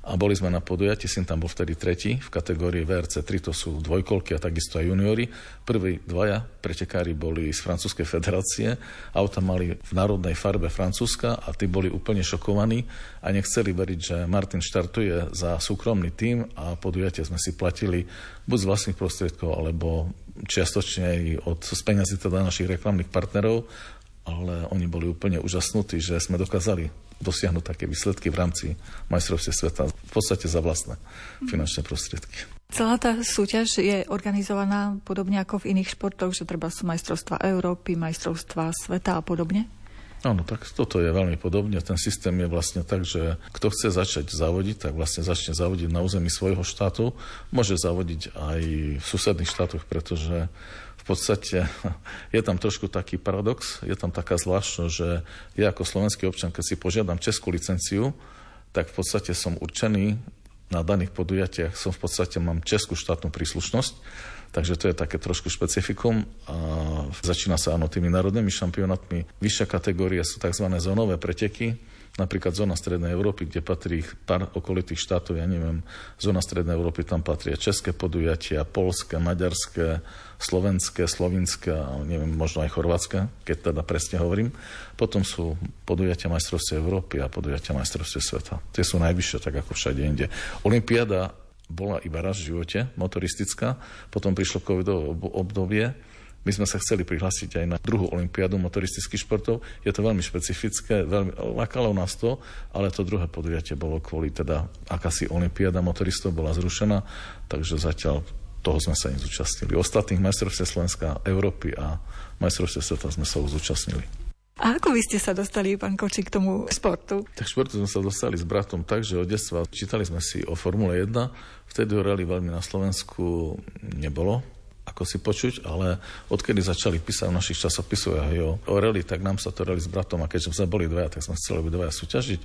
a boli sme na podujatí, syn tam bol vtedy tretí v kategórii VRC 3, to sú dvojkolky a takisto aj juniori. Prví dvaja pretekári boli z francúzskej federácie, auta mali v národnej farbe Francúzska a tí boli úplne šokovaní a nechceli veriť, že Martin štartuje za súkromný tým a podujatie sme si platili buď z vlastných prostriedkov, alebo čiastočne aj od z peňazí teda našich reklamných partnerov, ale oni boli úplne úžasnutí, že sme dokázali dosiahnuť také výsledky v rámci majstrovstiev sveta v podstate za vlastné finančné prostriedky. Celá tá súťaž je organizovaná podobne ako v iných športoch, že treba sú majstrovstva Európy, majstrovstva sveta a podobne? Áno, tak toto je veľmi podobne. Ten systém je vlastne tak, že kto chce začať zavodiť, tak vlastne začne zavodiť na území svojho štátu. Môže zavodiť aj v susedných štátoch, pretože v podstate [laughs] je tam trošku taký paradox, je tam taká zvláštnosť, že ja ako slovenský občan, keď si požiadam českú licenciu, tak v podstate som určený na daných podujatiach, som v podstate mám českú štátnu príslušnosť, takže to je také trošku špecifikum a začína sa áno tými národnými šampionátmi. Vyššia kategória sú tzv. zónové preteky, napríklad zóna Strednej Európy, kde patrí pár okolitých štátov, ja neviem, zóna Strednej Európy, tam patria české podujatia, polské, maďarské, slovenské, slovinské a neviem, možno aj chorvátske, keď teda presne hovorím. Potom sú podujatia majstrovstiev Európy a podujatia majstrovstiev sveta. Tie sú najvyššie, tak ako všade inde. Olympiáda bola iba raz v živote, motoristická, potom prišlo covidové obdobie, my sme sa chceli prihlásiť aj na druhú olimpiádu motoristických športov. Je to veľmi špecifické, veľmi lakalo nás to, ale to druhé podujatie bolo kvôli teda akási olimpiáda motoristov bola zrušená, takže zatiaľ toho sme sa nezúčastnili. Ostatných majstrovstiev Slovenska, Európy a majstrovstiev sveta sme sa už zúčastnili. A ako vy ste sa dostali, pán Kočík, k tomu športu? Tak športu sme sa dostali s bratom tak, že od detstva čítali sme si o Formule 1. Vtedy ho rally veľmi na Slovensku nebolo ako si počuť, ale odkedy začali písať v našich časopisoch aj o, o rally, tak nám sa to rally s bratom a keďže sme boli dvaja, tak sme chceli byť dvaja súťažiť.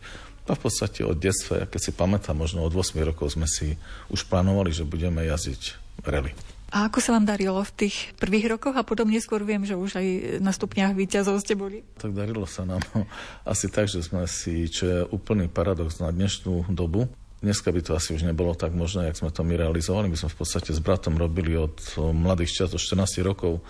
A v podstate od detstva, keď si pamätám, možno od 8 rokov sme si už plánovali, že budeme jazdiť rally. A ako sa vám darilo v tých prvých rokoch a potom neskôr viem, že už aj na stupniach výťazov ste boli? Tak darilo sa nám [laughs] asi tak, že sme si, čo je úplný paradox na dnešnú dobu, Dneska by to asi už nebolo tak možné, jak sme to my realizovali. My sme v podstate s bratom robili od mladých čas, od 14 rokov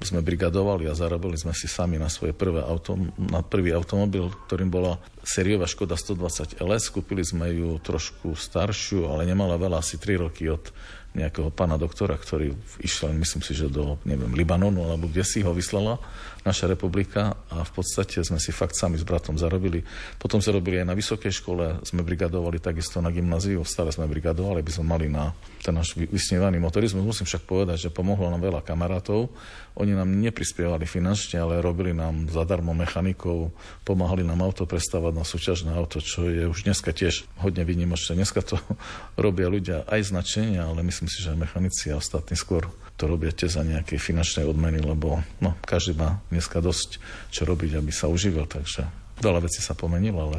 sme brigadovali a zarobili sme si sami na svoje prvé auto, na prvý automobil, ktorým bola sériová Škoda 120 LS. Kúpili sme ju trošku staršiu, ale nemala veľa, asi 3 roky od nejakého pána doktora, ktorý išiel, myslím si, že do, neviem, Libanonu, alebo kde si ho vyslala naša republika a v podstate sme si fakt sami s bratom zarobili. Potom sme robili aj na vysokej škole, sme brigadovali takisto na gymnáziu, stále sme brigadovali, aby sme mali na ten náš vysnívaný motorizmus. Musím však povedať, že pomohlo nám veľa kamarátov. Oni nám neprispievali finančne, ale robili nám zadarmo mechanikov, pomáhali nám auto prestávať na súťažné auto, čo je už dneska tiež hodne výnimočné. Dneska to [laughs] robia ľudia aj značenia, ale myslím si, že mechanici a ostatní skôr to robia tiež za nejaké finančné odmeny, lebo no, každý má dneska dosť čo robiť, aby sa uživil, takže veľa vecí sa pomenilo, ale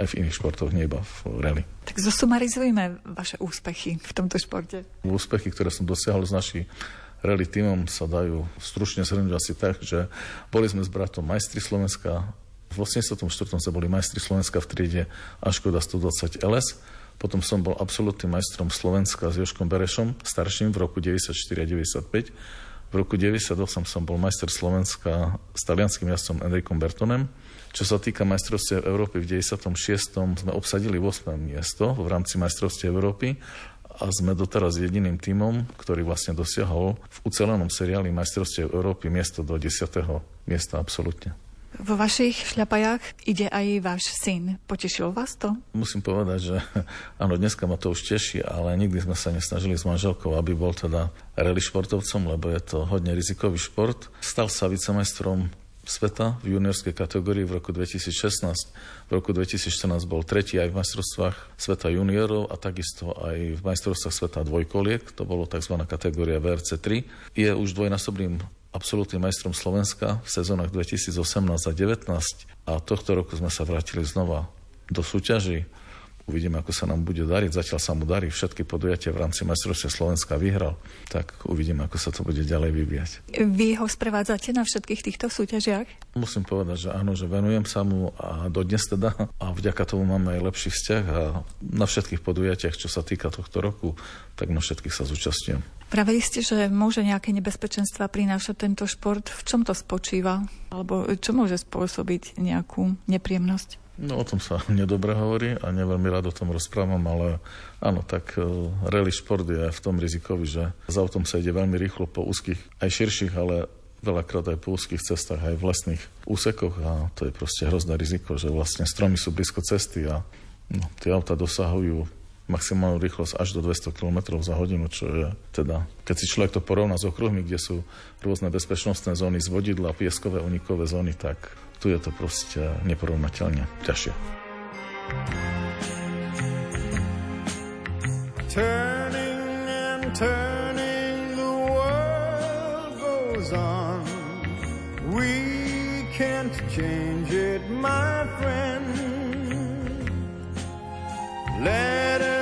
aj v iných športoch, nie iba v rally. Tak zosumarizujme vaše úspechy v tomto športe. Úspechy, ktoré som dosiahol s našim rally týmom sa dajú stručne zhrnúť asi tak, že boli sme s bratom majstri Slovenska, v 84. sme boli majstri Slovenska v triede Aškoda 120 LS, potom som bol absolútnym majstrom Slovenska s Joškom Berešom, starším v roku 94 a 95. V roku 98 som bol majster Slovenska s talianským jazdcom Enrikom Bertonem. Čo sa týka majstrovstiev Európy v 96. sme obsadili 8. miesto v rámci majstrovstiev Európy a sme doteraz jediným tímom, ktorý vlastne dosiahol v ucelenom seriáli majstrovstiev Európy miesto do 10. miesta absolútne. Vo vašich šľapajách ide aj váš syn. Potešilo vás to? Musím povedať, že [laughs] áno, dneska ma to už teší, ale nikdy sme sa nesnažili s manželkou, aby bol teda rally športovcom, lebo je to hodne rizikový šport. Stal sa vicemajstrom sveta v juniorskej kategórii v roku 2016. V roku 2014 bol tretí aj v majstrovstvách sveta juniorov a takisto aj v majstrovstvách sveta dvojkoliek, to bolo tzv. kategória VRC 3. Je už dvojnásobným absolútnym majstrom Slovenska v sezónach 2018 a 2019 a tohto roku sme sa vrátili znova do súťaži. Uvidíme, ako sa nám bude dariť. Zatiaľ sa mu darí všetky podujatia v rámci majstrovstvia Slovenska vyhral. Tak uvidíme, ako sa to bude ďalej vyvíjať. Vy ho sprevádzate na všetkých týchto súťažiach? Musím povedať, že áno, že venujem sa mu a dodnes teda. A vďaka tomu máme aj lepší vzťah a na všetkých podujatiach, čo sa týka tohto roku, tak na všetkých sa zúčastňujem. Pravili ste, že môže nejaké nebezpečenstva prinášať tento šport. V čom to spočíva? Alebo čo môže spôsobiť nejakú nepríjemnosť? No o tom sa [laughs] nedobre hovorí a neveľmi rád o tom rozprávam, ale áno, tak uh, rally šport je v tom rizikový, že s autom sa ide veľmi rýchlo po úzkých, aj širších, ale veľakrát aj po úzkých cestách, aj v lesných úsekoch a to je proste hrozné riziko, že vlastne stromy sú blízko cesty a no, tie auta dosahujú maximálnu rýchlosť až do 200 km za hodinu, čo je teda, keď si človek to porovná s okruhmi, kde sú rôzne bezpečnostné zóny z vodidla, pieskové, unikové zóny, tak tu je to proste neporovnateľne ťažšie. Turning and turning the world goes on We can't change it, my friend Let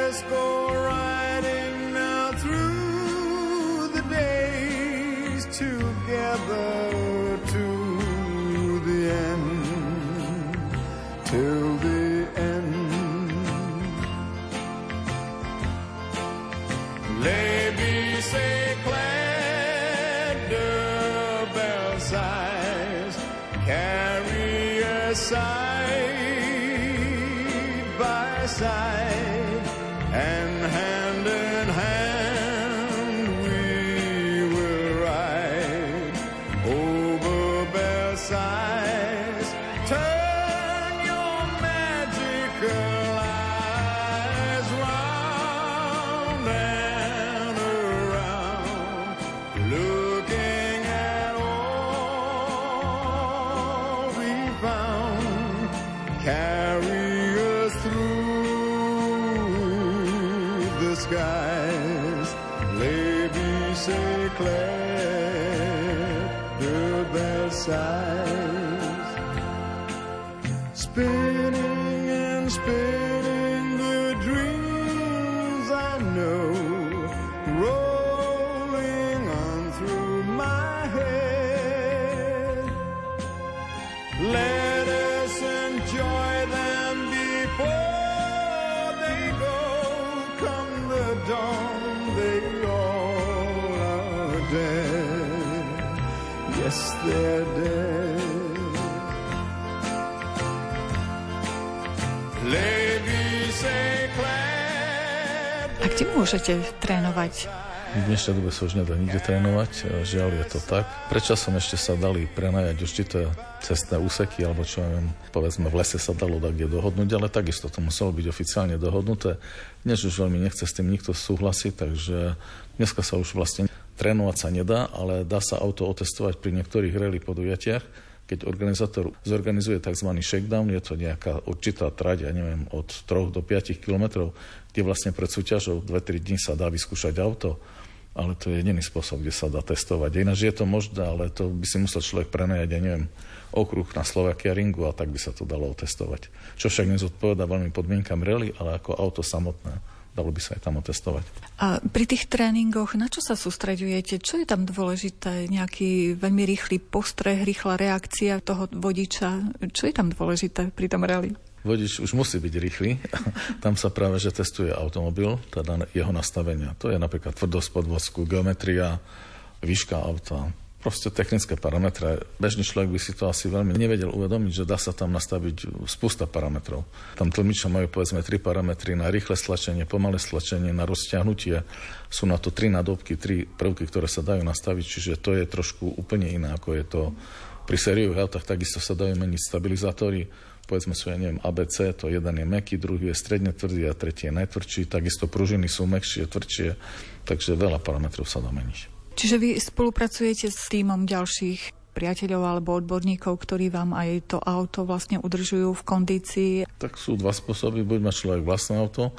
Let us enjoy them before they go. Come the dawn, they all are dead. Yes, they're dead. A kde môžete trénovať? V dnešnej dobe sa už nedá nikde trénovať, žiaľ je to tak. Predčasom ešte sa dali prenajať určité cestné úseky, alebo čo ja viem, povedzme v lese sa dalo tak kde dohodnúť, ale takisto to muselo byť oficiálne dohodnuté. Dnes už veľmi nechce s tým nikto súhlasiť, takže dneska sa už vlastne trénovať sa nedá, ale dá sa auto otestovať pri niektorých rally podujatiach, keď organizátor zorganizuje tzv. shakedown, je to nejaká určitá trať, ja neviem, od 3 do 5 kilometrov, kde vlastne pred súťažou 2-3 dní sa dá vyskúšať auto, ale to je jediný spôsob, kde sa dá testovať. Ináč je to možné, ale to by si musel človek prenajať, ja neviem, okruh na Slovakia Ringu a tak by sa to dalo otestovať. Čo však nezodpoveda veľmi podmienkam rally, ale ako auto samotné dalo by sa aj tam otestovať. A pri tých tréningoch, na čo sa sústreďujete? Čo je tam dôležité? Nejaký veľmi rýchly postreh, rýchla reakcia toho vodiča? Čo je tam dôležité pri tom rally? Vodič už musí byť rýchly. [laughs] Tam sa práve, že testuje automobil, teda jeho nastavenia. To je napríklad tvrdosť podvozku, geometria, výška auta, proste technické parametre. Bežný človek by si to asi veľmi nevedel uvedomiť, že dá sa tam nastaviť spústa parametrov. Tam tlmiča majú povedzme tri parametry na rýchle stlačenie, pomalé stlačenie, na rozťahnutie. Sú na to tri nadobky, tri prvky, ktoré sa dajú nastaviť, čiže to je trošku úplne iné, ako je to pri sériových autách. Takisto sa dajú meniť stabilizátory, povedzme sú, ja neviem, ABC, to jeden je meký, druhý je stredne tvrdý a tretí je najtvrdší. Takisto pružiny sú mekšie, tvrdšie, takže veľa parametrov sa dá meniť. Čiže vy spolupracujete s týmom ďalších priateľov alebo odborníkov, ktorí vám aj to auto vlastne udržujú v kondícii? Tak sú dva spôsoby. Buď má človek vlastné auto,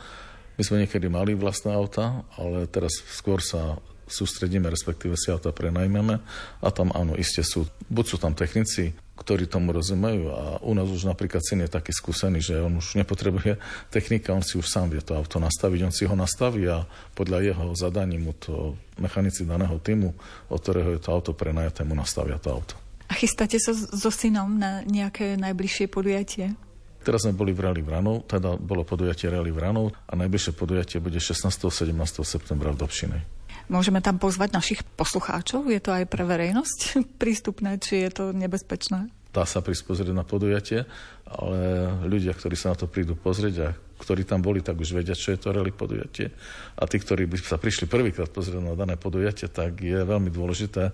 my sme niekedy mali vlastné auta, ale teraz skôr sa sústredíme, respektíve si auta prenajmeme a tam áno, iste sú, buď sú tam technici, ktorí tomu rozumejú a u nás už napríklad syn je taký skúsený, že on už nepotrebuje technika, on si už sám vie to auto nastaviť, on si ho nastaví a podľa jeho zadaní mu to mechanici daného týmu, od ktorého je to auto prenajaté, mu nastavia to auto. A chystáte sa so synom na nejaké najbližšie podujatie? Teraz sme boli v Rally Vranov, teda bolo podujatie Rally Vranov a najbližšie podujatie bude 16. 17. septembra v Dobšinej. Môžeme tam pozvať našich poslucháčov? Je to aj pre verejnosť [laughs] prístupné, či je to nebezpečné? Dá sa prísť pozrieť na podujatie, ale ľudia, ktorí sa na to prídu pozrieť a ktorí tam boli, tak už vedia, čo je to rally podujatie. A tí, ktorí by sa prišli prvýkrát pozrieť na dané podujatie, tak je veľmi dôležité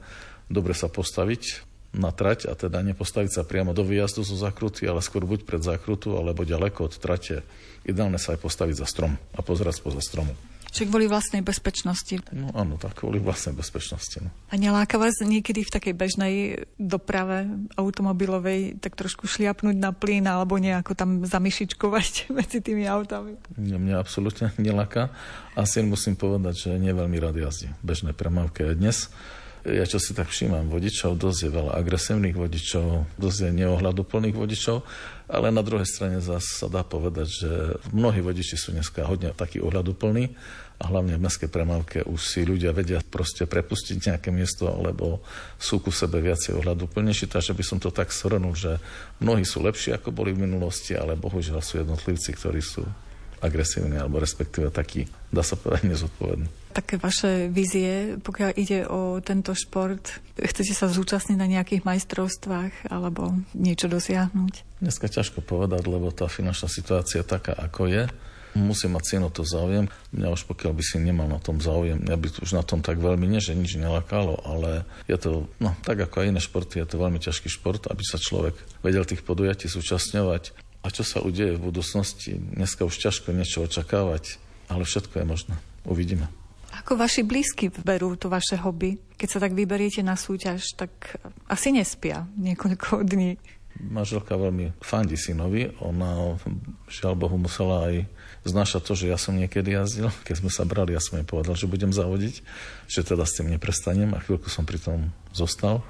dobre sa postaviť na trať a teda nepostaviť sa priamo do výjazdu zo zakruty, ale skôr buď pred zakrutu, alebo ďaleko od trate. Ideálne sa aj postaviť za strom a pozerať spoza stromu. Čiže kvôli vlastnej bezpečnosti. No áno, tak kvôli vlastnej bezpečnosti. No. A neláka vás niekedy v takej bežnej doprave automobilovej tak trošku šliapnúť na plyn alebo nejako tam zamyšičkovať [laughs] medzi tými autami? Mňa, mňa absolútne [laughs] neláka. Asi musím povedať, že nie veľmi rád jazdí. Bežné premávke dnes ja čo si tak všímam vodičov, dosť je veľa agresívnych vodičov, dosť je neohľaduplných vodičov, ale na druhej strane zase sa dá povedať, že mnohí vodiči sú dneska hodne takí ohľaduplní a hlavne v mestskej premávke už si ľudia vedia proste prepustiť nejaké miesto alebo sú ku sebe viacej ohľaduplnejší, takže by som to tak shrnul, že mnohí sú lepší ako boli v minulosti, ale bohužiaľ sú jednotlivci, ktorí sú agresívny alebo respektíve taký, dá sa povedať, nezodpovedný. Také vaše vízie, pokiaľ ide o tento šport, chcete sa zúčastniť na nejakých majstrovstvách alebo niečo dosiahnuť? Dneska ťažko povedať, lebo tá finančná situácia taká, ako je. Musí mať cenu to záujem. Mňa už pokiaľ by si nemal na tom záujem, ja by už na tom tak veľmi nie, že nič nelakalo, ale je to, no tak ako aj iné športy, je to veľmi ťažký šport, aby sa človek vedel tých podujatí zúčastňovať a čo sa udeje v budúcnosti? Dneska už ťažko niečo očakávať, ale všetko je možné. Uvidíme. Ako vaši blízky berú to vaše hobby? Keď sa tak vyberiete na súťaž, tak asi nespia niekoľko dní. Manželka veľmi fandí synovi. Ona, žiaľ Bohu, musela aj znášať to, že ja som niekedy jazdil. Keď sme sa brali, ja som jej povedal, že budem zavodiť, že teda s tým neprestanem a chvíľku som pri tom zostal.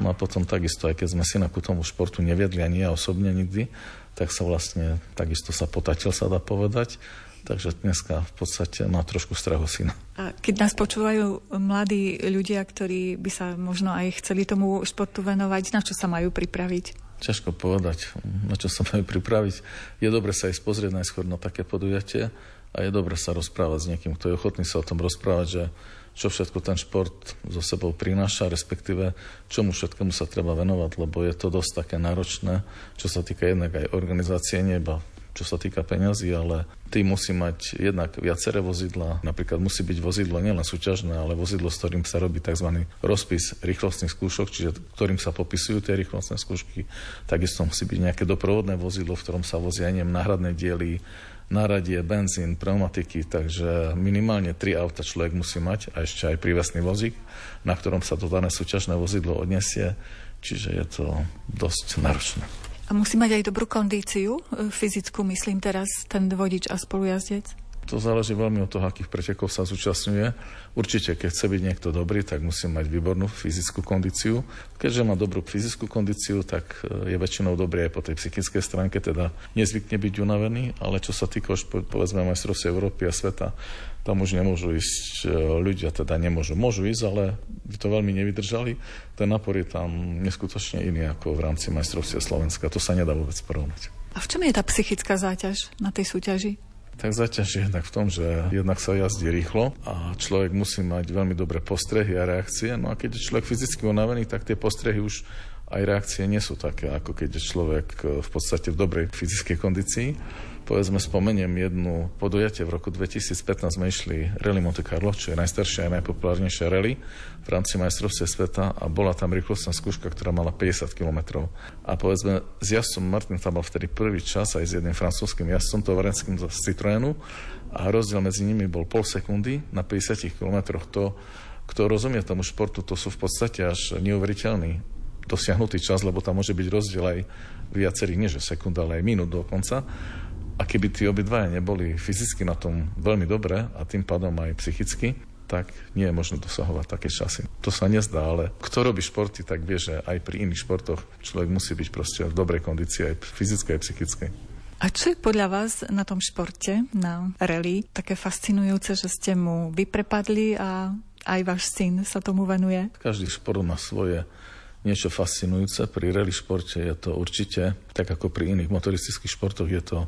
No a potom takisto, aj keď sme syna ku tomu športu neviedli ani ja osobne nikdy, tak sa vlastne takisto sa potatil, sa dá povedať. Takže dneska v podstate má trošku strahu syna. A keď nás počúvajú mladí ľudia, ktorí by sa možno aj chceli tomu športu venovať, na čo sa majú pripraviť? Ťažko povedať, na čo sa majú pripraviť. Je dobre sa ísť pozrieť najskôr na také podujatie a je dobre sa rozprávať s niekým, kto je ochotný sa o tom rozprávať, že čo všetko ten šport so sebou prináša, respektíve čomu všetkému sa treba venovať, lebo je to dosť také náročné, čo sa týka jednak aj organizácie neba, čo sa týka peňazí, ale ty musí mať jednak viaceré vozidla. Napríklad musí byť vozidlo nielen súťažné, ale vozidlo, s ktorým sa robí tzv. rozpis rýchlostných skúšok, čiže ktorým sa popisujú tie rýchlostné skúšky. Takisto musí byť nejaké doprovodné vozidlo, v ktorom sa vozia neviem, náhradné diely, náradie, benzín, pneumatiky, takže minimálne tri auta človek musí mať a ešte aj prívesný vozík, na ktorom sa to dané súťažné vozidlo odnesie, čiže je to dosť náročné. A musí mať aj dobrú kondíciu, e, fyzickú, myslím teraz, ten vodič a spolujazdec? To záleží veľmi od toho, akých pretekov sa zúčastňuje. Určite, keď chce byť niekto dobrý, tak musí mať výbornú fyzickú kondíciu. Keďže má dobrú fyzickú kondíciu, tak e, je väčšinou dobrý aj po tej psychickej stránke, teda nezvykne byť unavený, ale čo sa týka už povedzme majstrovstiev Európy a sveta, tam už nemôžu ísť e, ľudia, teda nemôžu. Môžu ísť, ale by to veľmi nevydržali. Ten napor je tam neskutočne iný ako v rámci majstrovstiev Slovenska. To sa nedá vôbec porovnať. A v čom je tá psychická záťaž na tej súťaži? Tak zaťaž je jednak v tom, že jednak sa jazdí rýchlo a človek musí mať veľmi dobré postrehy a reakcie. No a keď je človek fyzicky unavený, tak tie postrehy už aj reakcie nie sú také, ako keď je človek v podstate v dobrej fyzickej kondícii povedzme spomeniem jednu podujatie. V roku 2015 sme išli Rally Monte Carlo, čo je najstaršia a najpopulárnejšia rally v rámci majstrovstve sveta a bola tam rýchlostná skúška, ktorá mala 50 km. A povedzme s jazdcom Martin tam bol vtedy prvý čas aj s jedným francúzským jazdcom, tovarenským z Citroenu a rozdiel medzi nimi bol pol sekundy na 50 km. To, kto rozumie tomu športu, to sú v podstate až neuveriteľný dosiahnutý čas, lebo tam môže byť rozdiel aj viacerých, nie že sekúnd, ale aj minút dokonca. A keby tí obidvaja neboli fyzicky na tom veľmi dobre a tým pádom aj psychicky, tak nie je možné dosahovať také časy. To sa nezdá, ale kto robí športy, tak vie, že aj pri iných športoch človek musí byť proste v dobrej kondícii, aj fyzickej, aj psychickej. A čo je podľa vás na tom športe, na rally, také fascinujúce, že ste mu vyprepadli a aj váš syn sa tomu venuje? Každý šport má svoje niečo fascinujúce. Pri rally športe je to určite, tak ako pri iných motoristických športoch, je to,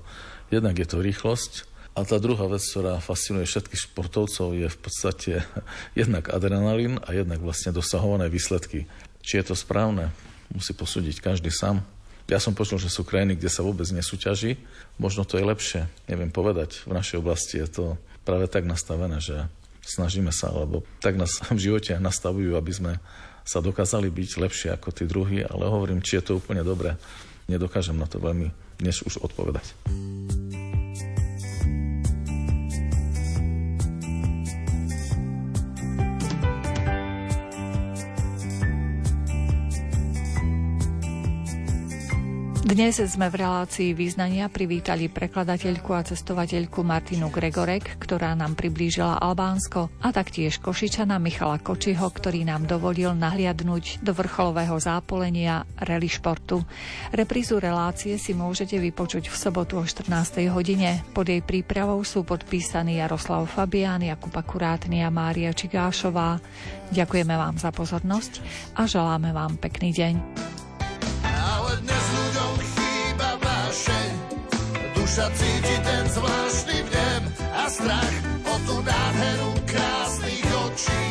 jednak je to rýchlosť, a tá druhá vec, ktorá fascinuje všetkých športovcov, je v podstate [laughs] jednak adrenalín a jednak vlastne dosahované výsledky. Či je to správne, musí posúdiť každý sám. Ja som počul, že sú krajiny, kde sa vôbec nesúťaží. Možno to je lepšie, neviem povedať. V našej oblasti je to práve tak nastavené, že snažíme sa, alebo tak nás [laughs] v živote nastavujú, aby sme sa dokázali byť lepšie ako tí druhí, ale hovorím, či je to úplne dobré, nedokážem na to veľmi dnes už odpovedať. Dnes sme v relácii význania privítali prekladateľku a cestovateľku Martinu Gregorek, ktorá nám priblížila Albánsko a taktiež Košičana Michala Kočiho, ktorý nám dovolil nahliadnúť do vrcholového zápolenia rally športu. Reprízu relácie si môžete vypočuť v sobotu o 14. hodine. Pod jej prípravou sú podpísaní Jaroslav Fabián, Jakub Akurátny a Mária Čigášová. Ďakujeme vám za pozornosť a želáme vám pekný deň. Duša cíti ten zvláštny vnem a strach o tú nádheru krásnych očí,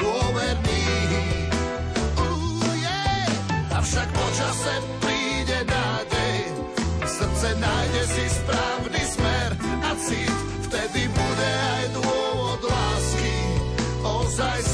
dôverných. Uh, yeah. Avšak počase príde nádej, srdce nájde si správny smer a cít, vtedy bude aj dôvod lásky ozaj